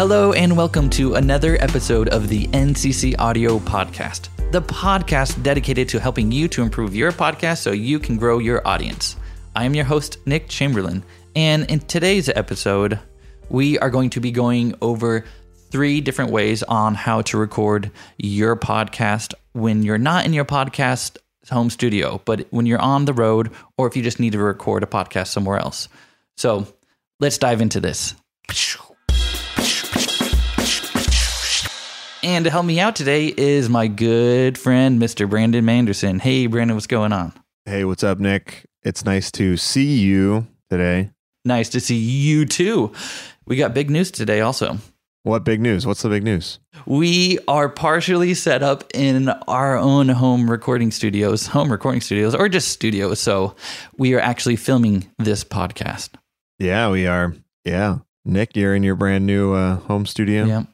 Hello, and welcome to another episode of the NCC Audio Podcast, the podcast dedicated to helping you to improve your podcast so you can grow your audience. I am your host, Nick Chamberlain, and in today's episode, we are going to be going over three different ways on how to record your podcast when you're not in your podcast home studio, but when you're on the road or if you just need to record a podcast somewhere else. So let's dive into this. And to help me out today is my good friend, Mr. Brandon Manderson. Hey, Brandon, what's going on? Hey, what's up, Nick? It's nice to see you today. Nice to see you too. We got big news today, also. What big news? What's the big news? We are partially set up in our own home recording studios, home recording studios, or just studios. So we are actually filming this podcast. Yeah, we are. Yeah. Nick, you're in your brand new uh, home studio. Yep.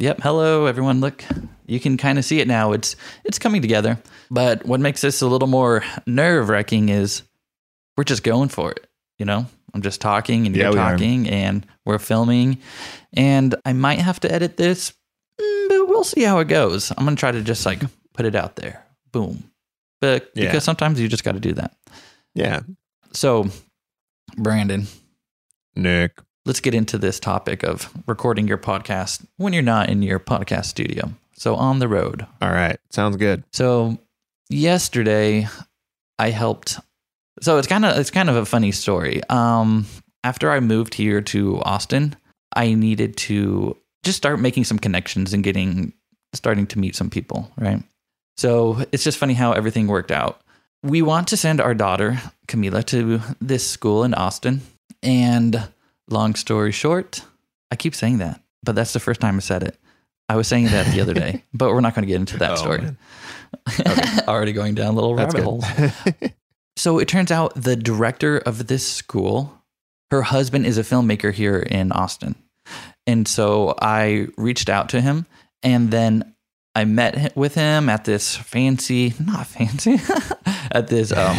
Yep. Hello, everyone. Look, you can kind of see it now. It's it's coming together. But what makes this a little more nerve wracking is we're just going for it. You know, I'm just talking and Yeah, you're we talking and we're filming. And I might have to edit this, mm, but we'll see how it goes. I'm gonna try to just like put it out there. Boom. But Yeah. because sometimes you just got to do that. Yeah. So, Brandon, Nick. Let's get into this topic of recording your podcast when you're not in your podcast studio. So on the road. All right. Sounds good. So yesterday I helped so it's kind of it's kind of a funny story. Um after I moved here to Austin, I needed to just start making some connections and getting starting to meet some people, right? So it's just funny how everything worked out. We want to send our daughter, Camila, to this school in Austin. And long story short, I keep saying that, but that's the first time I said it. I was saying that the other day, but we're not going to get into that Oh, story. man. Already going down a little That's rabbit holes. So it turns out the director of this school, her husband is a filmmaker here in Austin. And so I reached out to him and then I met with him at this fancy, not fancy, at this um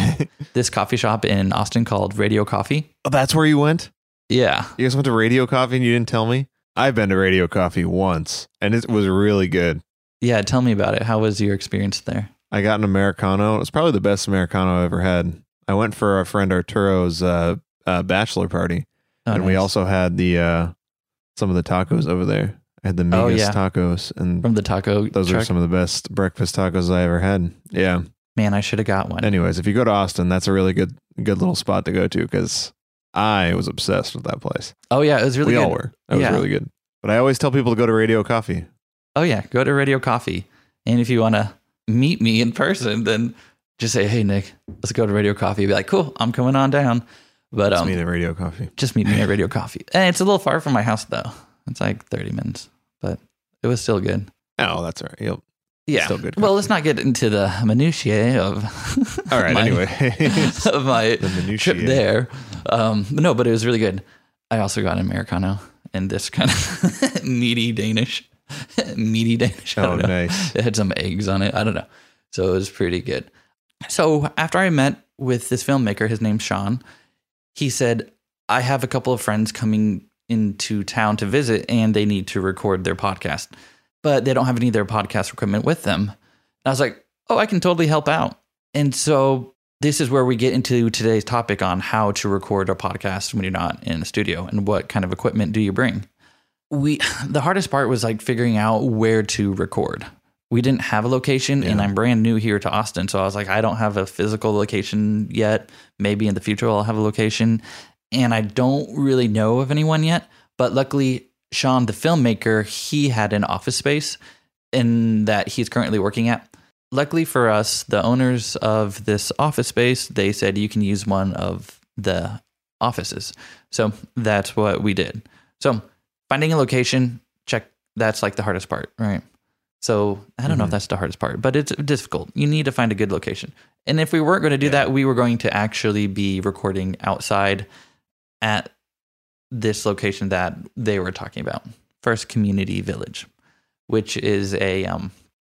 this coffee shop in Austin called Radio Coffee. oh, that's where you went? Yeah. You guys went to Radio Coffee and you didn't tell me? I've been to Radio Coffee once and it was really good. Yeah, tell me about it. How was your experience there? I got an Americano. It was probably the best Americano I've ever had. I went for our friend Arturo's uh, uh, bachelor party. Oh, and we also had the uh, some of the tacos over there. I had the Oh, Migas yeah. tacos and from the taco Those truck. are some of the best breakfast tacos I ever had. Yeah. Man, I should have got one. Anyways, if you go to Austin, that's a really good good little spot to go to because I was obsessed with that place. Oh yeah, it was really we good. all were. That was really good. But I always tell people to go to Radio Coffee. Oh yeah, go to Radio Coffee. And if you want to meet me in person, then just say, "Hey Nick, let's go to Radio Coffee." Be like, "Cool, I'm coming on down." But Let's um, meet at Radio Coffee. just meet me at Radio Coffee. And it's a little far from my house though. It's like 30 minutes, but it was still good. Oh, that's all right. You'll, Yeah. Still good Well, let's not get into the minutiae of all right. my- anyway, of my the minutiae. trip there. Um, but no, but it was really good. I also got an Americano and this kind of meaty Danish, meaty Danish. Oh, know. nice. It had some eggs on it. I don't know. So it was pretty good. So after I met with this filmmaker, his name's Sean, he said, I have a couple of friends coming into town to visit and they need to record their podcast, but they don't have any of their podcast equipment with them. And I was like, oh, I can totally help out. And so this is where we get into today's topic on how to record a podcast when you're not in a studio and what kind of equipment do you bring. We the hardest part was like figuring out where to record. We didn't have a location and I'm brand new here to Austin, so I was like I don't have a physical location yet. Maybe in the future I'll have a location and I don't really know of anyone yet, but luckily Sean the filmmaker, he had an office space in that he's currently working at luckily for us, the owners of this office space, they said you can use one of the offices. So that's what we did. So finding a location, check that's like the hardest part, right? So I don't know if Mhm. that's the hardest part, but it's difficult. You need to find a good location. And if we weren't going to do Yeah. that, we were going to actually be recording outside at this location that they were talking about, First Community Village, which is a um,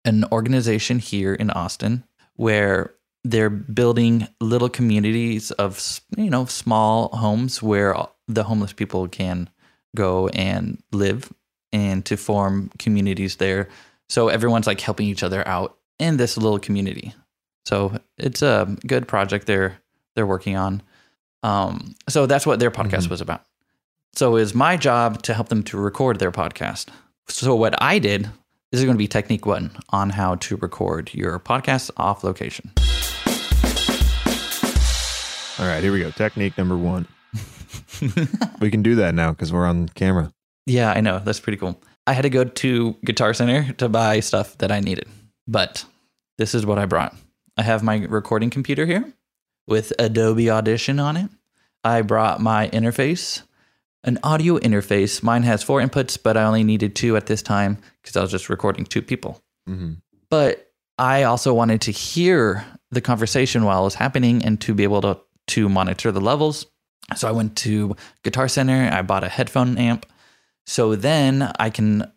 an organization here in Austin where they're building little communities of you know small homes where the homeless people can go and live and to form communities there. So everyone's like helping each other out in this little community. So it's a good project they're they're working on. Um, so that's what their podcast Mhm. was about. So it's my job to help them to record their podcast. So what I did this is going to be technique one on how to record your podcast off location. All right, here we go. Technique number one. we can do that now because we're on camera. Yeah, I know. That's pretty cool. I had to go to Guitar Center to buy stuff that I needed, but this is what I brought. I have my recording computer here with Adobe Audition on it. I brought my interface, an audio interface. Mine has four inputs, but I only needed two at this time because I was just recording two people. hmm But I also wanted to hear the conversation while it was happening and to be able to, to monitor the levels. So I went to Guitar Center, I bought a headphone amp. So then I can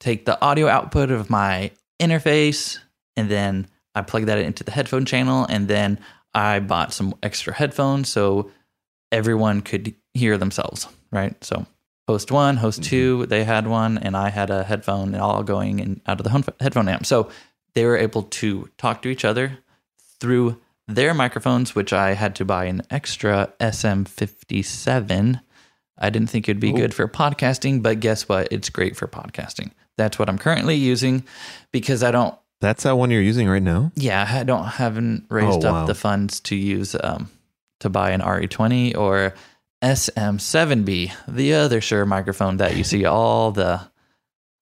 take the audio output of my interface and then I plug that into the headphone channel. And then I bought some extra headphones so everyone could hear themselves, right? So host one, host two, they had one, and I had a headphone and all going in, out of the headphone amp. So they were able to talk to each other through their microphones, which I had to buy an extra SM57. I didn't think it'd be Ooh. good for podcasting, but guess what? It's great for podcasting. That's what I'm currently using because I don't, That's that one you're using right now? yeah, I don't haven't raised Oh, up the funds to use um to buy an RE20 or SM7B, the other Shure microphone that you see all the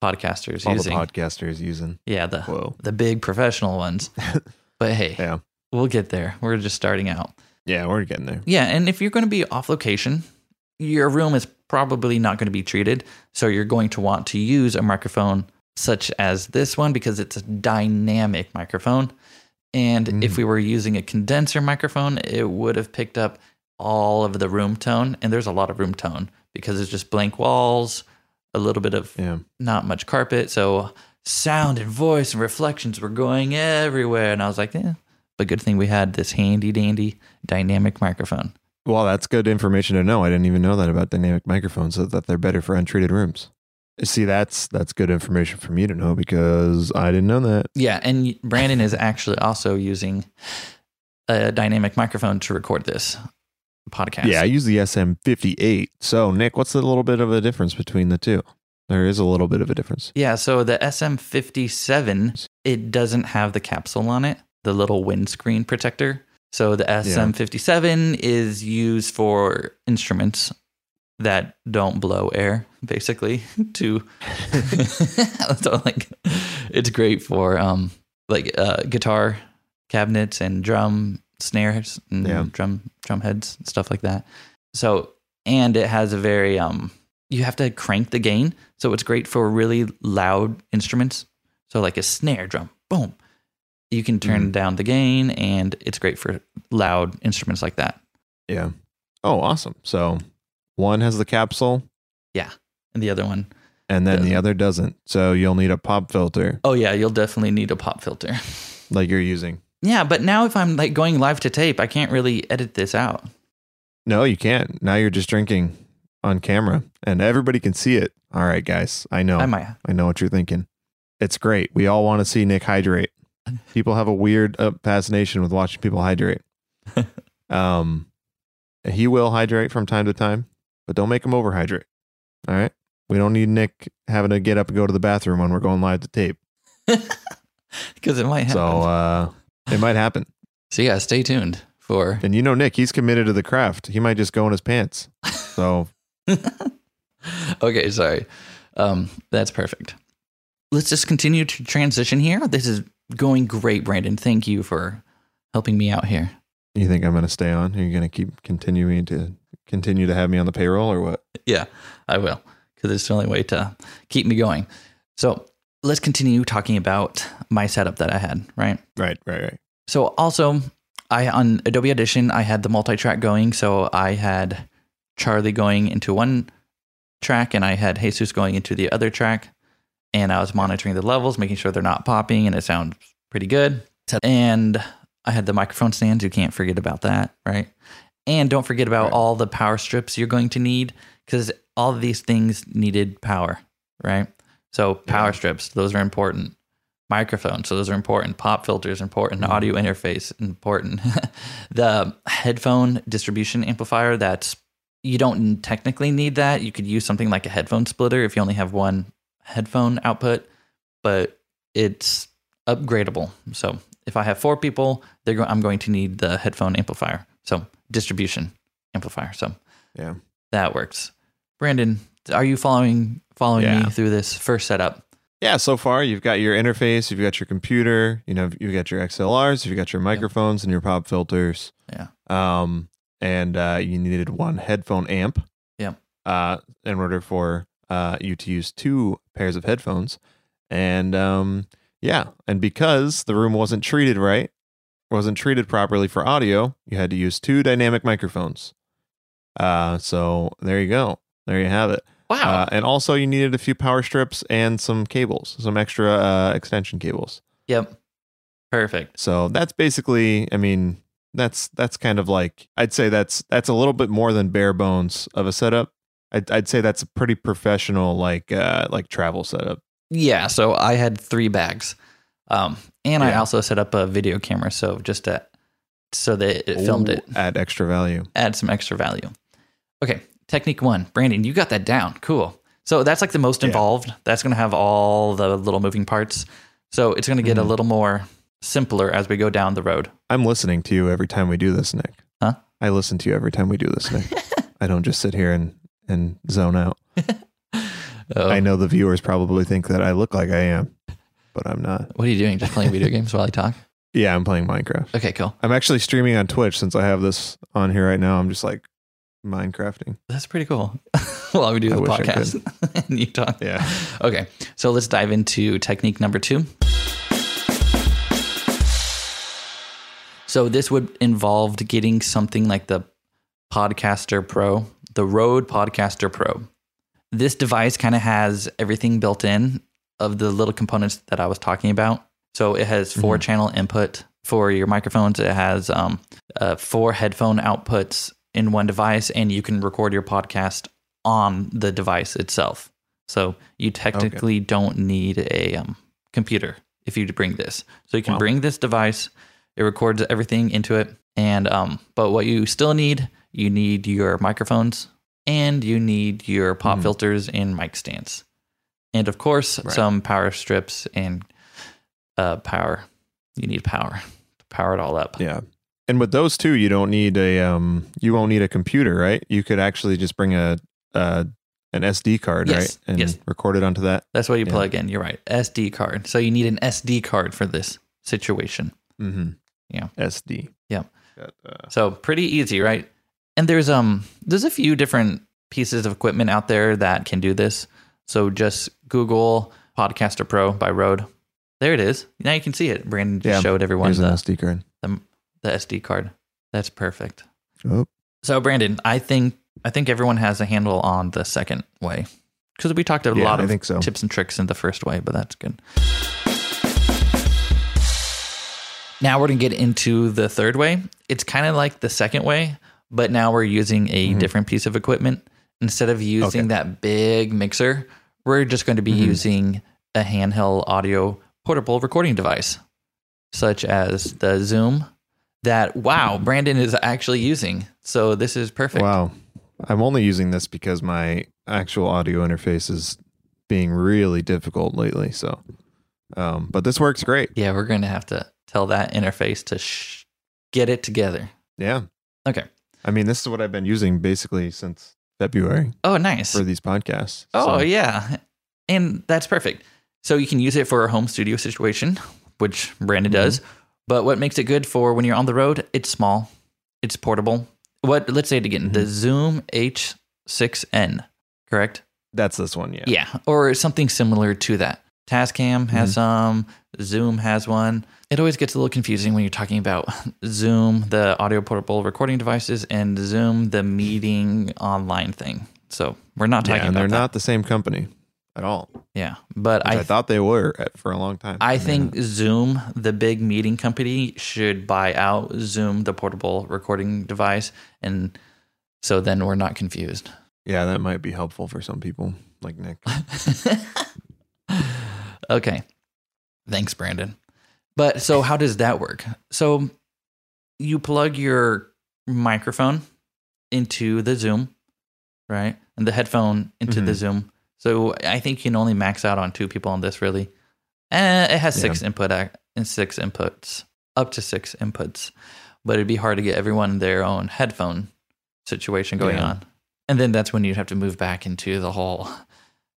podcasters All using. the podcasters using. yeah, the Whoa. the big professional ones. but hey, Yeah. we'll get there. We're just starting out. Yeah, we're getting there. Yeah, and if you're going to be off location, your room is probably not going to be treated, so you're going to want to use a microphone such as this one because it's a dynamic microphone. And Mm. if we were using a condenser microphone, it would have picked up all of the room tone, and there's a lot of room tone because it's just blank walls, a little bit of Yeah. not much carpet. So sound and voice and reflections were going everywhere. And I was like, yeah, but good thing we had this handy dandy dynamic microphone. Well, that's good information to know. I didn't even know that about dynamic microphones, so that they're better for untreated rooms. See, that's that's good information for me to know because I didn't know that. Yeah. And Brandon is actually also using a dynamic microphone to record this podcast. Yeah, I use the SM58. So, Nick, what's the little bit of a difference between the two? There is a little bit of a difference. Yeah. So the SM57, it doesn't have the capsule on it, the little windscreen protector. So the SM57 is used for instruments that don't blow air, basically. To so like, it's great for um like uh, guitar cabinets and drum snares and Yeah. drum drum heads and stuff like that. So and it has a very um you have to crank the gain, so it's great for really loud instruments. So like a snare drum, boom. You can turn down the gain and it's great for loud instruments like that. Yeah. Oh, awesome. So, one has the capsule Yeah. And the other one, and then the Doesn't. other doesn't. So, you'll need a pop filter oh yeah, you'll definitely need a pop filter. like you're using. Yeah, but now if I'm like going live to tape, I can't really edit this out. No, you can't. Now you're just drinking on camera and everybody can see it. All right, guys. I know. I might. I know what you're thinking. It's great. We all want to see Nick hydrate. People have a weird uh, fascination with watching people hydrate. um, he will hydrate from time to time, but don't make him overhydrate. All right. We don't need Nick having to get up and go to the bathroom when we're going live to tape. Because it might happen. So uh, it might happen. so yeah, stay tuned for And you know, Nick, he's committed to the craft. He might just go in his pants. So okay, sorry. Um, that's perfect. Let's just continue to transition here. This is going great, Brandon. Thank you for helping me out here. you think I'm going to stay on? Are you going to keep continuing to continue to have me on the payroll or what? Yeah, I will, because it's the only way to keep me going. So let's continue talking about my setup that I had, right? Right, right, right. So also, I on Adobe Audition, I had the multi-track going. So I had Charlie going into one track, and I had Jesus going into the other track, and I was monitoring the levels, making sure they're not popping, and it sounds pretty good. And I had the microphone stands. You can't forget about that, right? And don't forget about Right. all the power strips you're going to need, because all of these things needed power. right? So power strips, those are important. Microphones, so those are important. Pop filters, important. Mhm. Audio interface, important. the headphone distribution amplifier, that's you don't technically need that. You could use something like a headphone splitter if you only have one headphone output, but it's upgradable. So if I have four people, they're go- I'm going to need the headphone amplifier. So distribution amplifier. So Yeah. that works. Brandon, are you following following Yeah. me through this first setup? Yeah, so far you've got your interface, you've got your computer, you know, you've got your XLRs, you've got your microphones and your pop filters. Yeah. Um, and uh, you needed one headphone amp. Yeah. Uh, in order for uh, you to use two pairs of headphones, and um, yeah, and because the room wasn't treated right, wasn't treated properly for audio, you had to use two dynamic microphones. Uh, so there you go. There you have it. Wow. Uh, and also, you needed a few power strips and some cables, some extra uh, extension cables. yep. Perfect. So that's basically, I mean, that's that's kind of like I'd say that's that's a little bit more than bare bones of a setup. I'd, I'd say that's a pretty professional like uh, like travel setup. Yeah. So I had three bags, um, and I also set up a video camera, so just to, so that it filmed it, Ooh, Add extra value. add some extra value. Okay. Technique one, Brandon, you got that down. Cool. So that's like the most Yeah. involved. That's going to have all the little moving parts. So it's going to get a Mhm. little more simpler as we go down the road. I'm listening to you every time we do this, Nick. Huh? I listen to you every time we do this, Nick. I don't just sit here and and zone out. Oh, I know the viewers probably think that I look like I am, but I'm not. What are you doing? Just playing video games while I talk? Yeah, I'm playing Minecraft. Okay, cool. I'm actually streaming on Twitch since I have this on here right now. I'm just like Minecrafting. That's pretty cool. while we do I the podcast and you talk. Yeah. Okay, so let's dive into technique number two. So this would involve getting something like the Podcaster Pro, the Rode Podcaster Pro. This device kind of has everything built in of the little components that I was talking about. So it has 4 Mhm. channel input for your microphones. It has um, uh, four headphone outputs in one device, and you can record your podcast on the device itself. So you technically don't need a um, computer if you bring this. So you can Wow. bring this device. It records everything into it, and um, but what you still need, you need your microphones and you need your pop Mhm. filters and mic stands, and of course Right. some power strips and uh, power. You need power to power it all up. Yeah. And with those two, you don't need a um you won't need a computer, right? You could actually just bring a uh an SD card, Yes, right? And yes. record it onto that. That's what you Yeah. plug in. You're right. SD card. So you need an SD card for this situation. Mm-hmm. Yeah. SD. Yeah. Got, uh, So pretty easy, right? And there's um there's a few different pieces of equipment out there that can do this. So just Google Podcaster Pro by Rode. There it is. Now you can see it. Brandon just Yeah. showed everyone here's an the, SD card. The SD card. That's perfect. Oh, So Brandon, I think I think everyone has a handle on the second way because we talked a yeah, lot I of think so. tips and tricks in the first way, but that's good. Now we're going to get into the third way. It's kind of like the second way, but now we're using a Mhm. different piece of equipment. Instead of using Okay. that big mixer, we're just going to be Mhm. using a handheld audio portable recording device, such as the Zoom that, wow, Brandon is actually using. So this is perfect. Wow. I'm only using this because my actual audio interface is being really difficult lately. So, um, but this works great. Yeah, we're going to have to tell that interface to sh- get it together. Yeah. Okay. I mean, this is what I've been using basically since February Oh, nice. for these podcasts. Oh, So, yeah. And that's perfect. So you can use it for a home studio situation, which Brandon Mm-hmm. does. But what makes it good for when you're on the road, it's small, it's portable. What let's say it again, the Mhm. Zoom H6N, correct? that's this one. Yeah. Yeah. Or something similar to that. Tascam has Mhm. some, Zoom has one. It always gets a little confusing when you're talking about Zoom, the audio portable recording devices, and Zoom, the meeting online thing. So we're not talking Yeah, and about they're that. not the same company at all. Yeah, but I, I thought they were at, for a long time. I think. Zoom, the big meeting company, should buy out Zoom, the portable recording device, and so then we're not confused. Yeah, that might be helpful for some people. like Nick. okay. Thanks, Brandon. But so how does that work? So you plug your microphone into the Zoom, right? And the headphone into the Mhm. Zoom. So I think you can only max out on two people on this really. Eh, it has six input ac- and six inputs, up to six inputs. But it'd be hard to get everyone their own headphone situation going Yeah. on. And then that's when you'd have to move back into the whole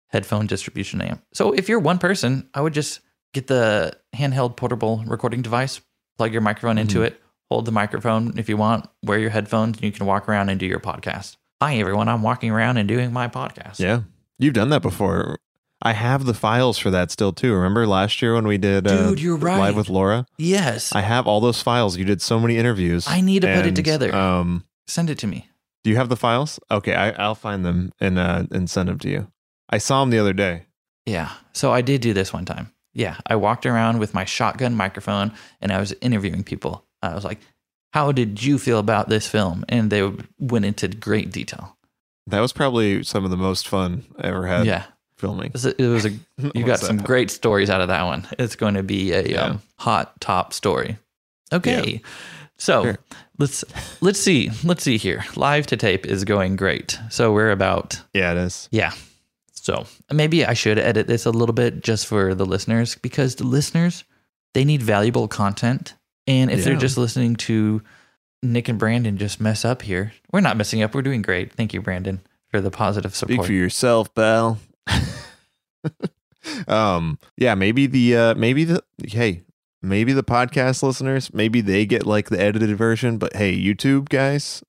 headphone distribution amp. So if you're one person, I would just get the handheld portable recording device, plug your microphone into Mhm. it, hold the microphone if you want, wear your headphones, and you can walk around and do your podcast. Hi everyone, I'm walking around and doing my podcast. Yeah, you've done that before. I have the files for that still too. Remember last year when we did uh, Dude, you're right. live with Laura? Yes. I have all those files. You did so many interviews. I need to put it And, together. Um, Send it to me. do you have the files? Okay, I, I'll find them and uh, and send them to you. I saw them the other day. Yeah. So I did do this one time. Yeah. I walked around with my shotgun microphone and I was interviewing people. I was like, how did you feel about this film? And they went into great detail. That was probably some of the most fun I ever had yeah. filming. It was a, it was a you got some that? great stories out of that one. It's going to be a Yeah. um, hot top story. Okay. So Sure. let's let's see. Let's see here. Live to tape is going great. So we're about Yeah, it is. Yeah. So maybe I should edit this a little bit just for the listeners because the listeners, they need valuable content. And if they're just listening to Nick and Brandon just mess up here, we're not messing up. We're doing great. Thank you, Brandon, for the positive support. Speak for yourself, pal. um, yeah, maybe the uh maybe the hey, maybe the podcast listeners, maybe they get like the edited version, but hey, YouTube guys,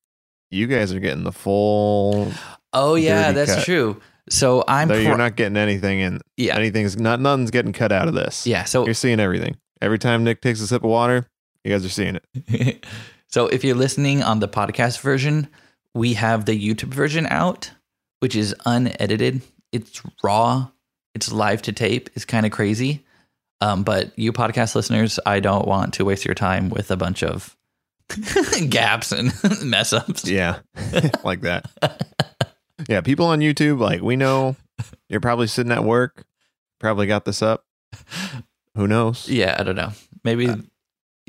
you guys are getting the full oh, yeah, that's cut. true. So I'm, pro- you're not getting anything in yeah. anything's not nothing's getting cut out of this. Yeah. So You're seeing everything. Every time Nick takes a sip of water, you guys are seeing it. so if you're listening on the podcast version, we have the YouTube version out, which is unedited. It's raw. It's live to tape. It's kind of crazy. Um, but you podcast listeners, I don't want to waste your time with a bunch of gaps and mess ups. Yeah. like that. Yeah, people on YouTube, like we know you're probably sitting at work, probably got this up. Who knows? Yeah, I don't know. Maybe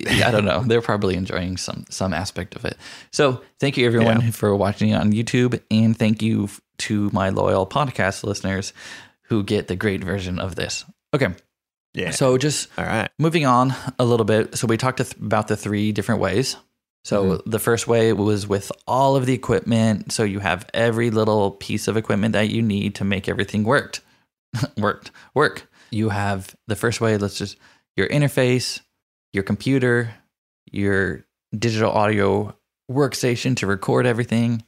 I don't know. They're probably enjoying some some aspect of it. So thank you everyone for watching on YouTube, and thank you to my loyal podcast listeners who get the great version of this. Okay, Yeah. so just All right. moving on a little bit. So we talked th- about the three different ways. So mm-hmm. the first way was with all of the equipment. So you have every little piece of equipment that you need to make everything worked, worked, work. You have the first way. Let's just your interface, your computer, your digital audio workstation to record everything.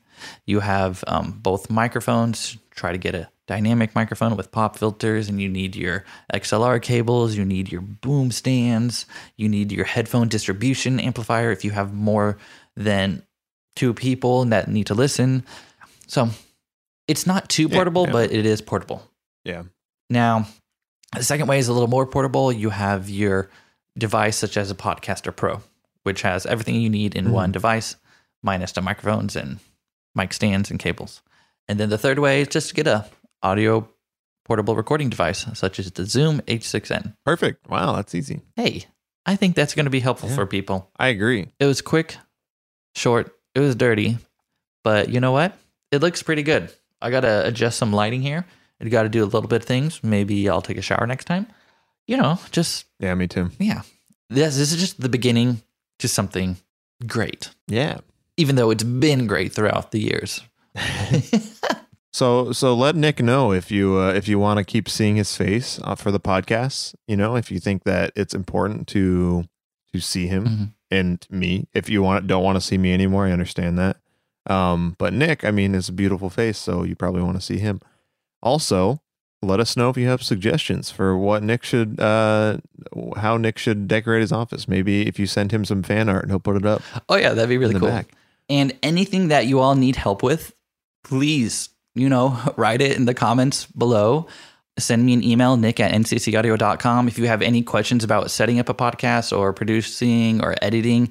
You have um, both microphones. Try to get a dynamic microphone with pop filters, and you need your XLR cables. You need your boom stands. You need your headphone distribution amplifier if you have more than two people that need to listen. So it's not too Yeah, portable, yeah. but it is portable. Yeah. Now, the second way is a little more portable. You have your device, such as a Podcaster Pro, which has everything you need in Mhm. one device, minus the microphones and mic stands and cables. And then the third way is just to get a audio portable recording device, such as the Zoom H6n. Perfect. Wow, that's easy. Hey, I think that's going to be helpful Yeah. for people. I agree. It was quick, short, it was dirty, but you know what? It looks pretty good. I got to adjust some lighting here. I got to do a little bit of things. Maybe I'll take a shower next time. You know, just, Yeah, me too. yeah. This, this is just the beginning to something great, Yeah. even though it's been great throughout the years. So so let Nick know if you uh, if you want to keep seeing his face uh, for the podcast. You know, if you think that it's important to to see him Mhm. and me. If you want don't want to see me anymore, I understand that. Um, but Nick, I mean, it's a beautiful face, so you probably want to see him. Also, let us know if you have suggestions for what Nick should uh how Nick should decorate his office. Maybe if you send him some fan art, and he'll put it up Oh, yeah, that'd be really cool. back. And anything that you all need help with, please, you know, write it in the comments below. Send me an email, nick at nccaudio.com. If you have any questions about setting up a podcast or producing or editing,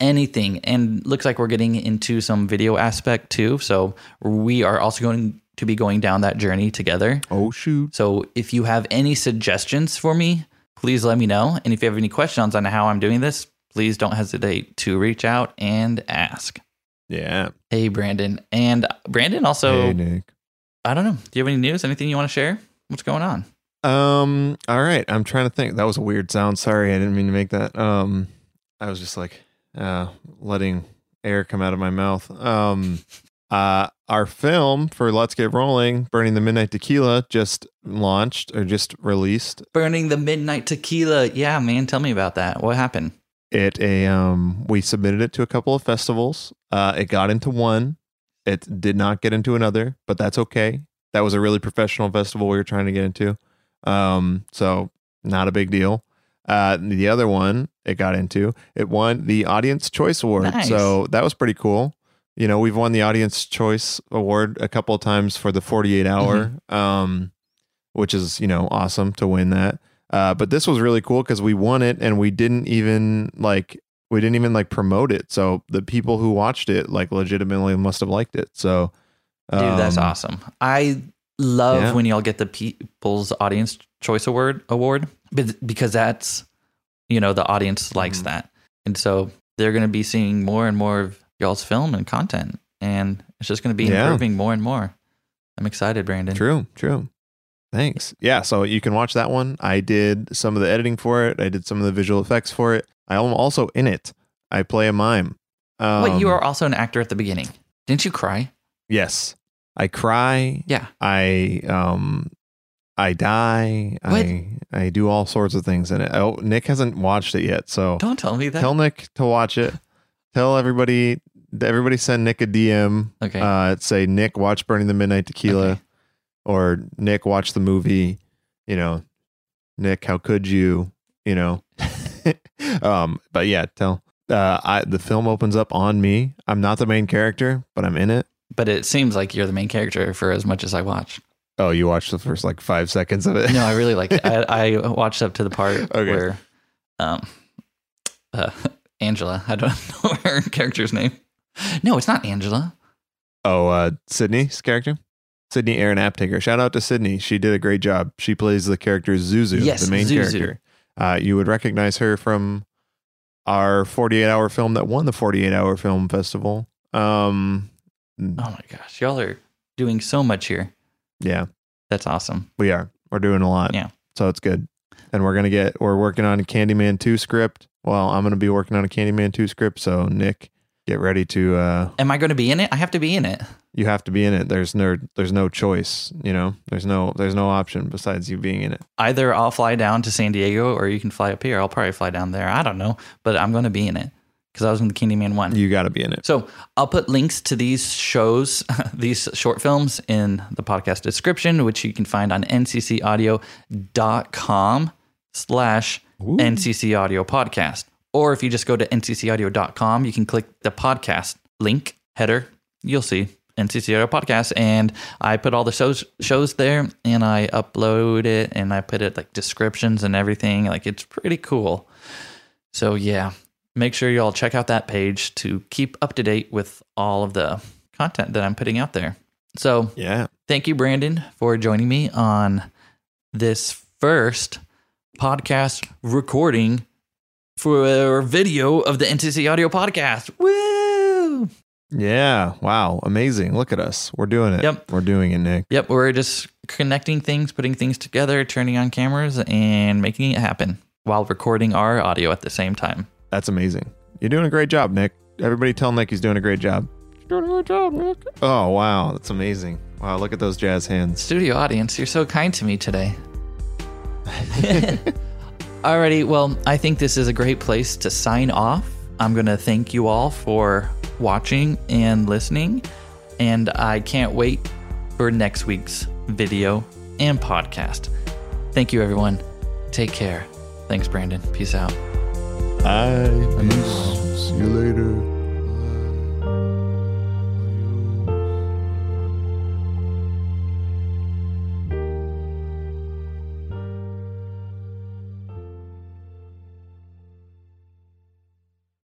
anything. And looks like we're getting into some video aspect too. So we are also going to be going down that journey together. Oh shoot. So if you have any suggestions for me, please let me know. And if you have any questions on how I'm doing this, please don't hesitate to reach out and ask. Yeah. Hey, Brandon. And Brandon also, hey Nick. I don't know. Do you have any news? Anything you want to share? What's going on? Um. All right. I'm trying to think. That was a weird sound. Sorry, I didn't mean to make that. Um. I was just like, uh, letting air come out of my mouth. Um. Uh, our film for Let's Get Rolling, Burning the Midnight Tequila, just launched or just released. Burning the Midnight Tequila. Yeah, man. Tell me about that. What happened? It a um. We submitted it to a couple of festivals. Uh, it got into one. It did not get into another, but that's okay. That was a really professional festival we were trying to get into. Um, so not a big deal. Uh, the other one it got into, it won the Audience Choice Award. Nice. So that was pretty cool. You know, we've won the Audience Choice Award a couple of times for the 48 hour, um, which is, you know, awesome to win that. Uh, but this was really cool because we won it and we didn't even like, we didn't even like promote it. So the people who watched it like legitimately must have liked it. So, Dude, that's um, awesome. I love yeah. when y'all get the People's Audience Choice Award award be- because that's you know the audience likes Mhm. that, and so they're going to be seeing more and more of y'all's film and content, and it's just going to be Yeah. improving more and more. I'm excited, Brandon. True, true. Thanks. Yeah, so you can watch that one. I did some of the editing for it. I did some of the visual effects for it. I am also in it. I play a mime. Um, Wait, you are also an actor at the beginning. Didn't you cry? Yes. I cry. Yeah. I um I die. What? I I do all sorts of things in it. Oh, Nick hasn't watched it yet, so Don't tell me that. tell Nick to watch it. Tell everybody everybody send Nick a DM. okay. Uh say Nick watch Burning the Midnight Tequila Okay. or Nick watch the movie, you know. Nick, how could you, you know? um but yeah, tell uh I the film opens up on me. I'm not the main character, but I'm in it. but it seems like you're the main character for as much as I watch. Oh, you watched the first like 5 seconds of it. No, I really like it. I, I watched up to the part Okay. where um uh, Angela, I don't know her character's name. No, it's not Angela. Oh, uh, Sydney's character? Sydney Aaron Aptaker. Shout out to Sydney. She did a great job. She plays the character Zuzu, Yes, the main Zuzu. character. Uh, you would recognize her from our 48 hour film that won the 48 hour film festival. Um, Oh my gosh, y'all are doing so much here. yeah, That's awesome. we are. We're doing a lot. Yeah. So it's good. And we're going to get, we're working on a Candyman 2 script. Well, I'm going to be working on a Candyman 2 script. So, Nick, get ready to, uh, Am I going to be in it? I have to be in it. you have to be in it. There's no, there's no choice, you know, there's no, there's no option besides you being in it. Either I'll fly down to San Diego or you can fly up here. I'll probably fly down there. I don't know, but I'm going to be in it because I was in the Candyman one. You got to be in it. So I'll put links to these shows, these short films in the podcast description, which you can find on nccaudio.com slash Ooh. NCC Audio Podcast. Or if you just go to nccaudio.com, you can click the podcast link header. You'll see NCC Audio Podcast. And I put all the shows shows there and I upload it and I put it like descriptions and everything. Like it's pretty cool. So yeah, make sure you all check out that page to keep up to date with all of the content that I'm putting out there. So Yeah. thank you, Brandon, for joining me on this first podcast recording for a video of the NCC Audio Podcast. Woo! Yeah. Wow. Amazing. Look at us. We're doing it. Yep. We're doing it, Nick. Yep, we're just connecting things, putting things together, turning on cameras, and making it happen while recording our audio at the same time. That's amazing. You're doing a great job, Nick. Everybody tell Nick he's doing a great job. Doing a great job, Nick. Oh, wow. That's amazing. Wow. Look at those jazz hands. Studio audience, you're so kind to me today. Alrighty, well, I think this is a great place to sign off. I'm going to thank you all for watching and listening, and I can't wait for next week's video and podcast. Thank you, everyone. Take care. Thanks, Brandon. Peace out. Bye. Peace. See you later.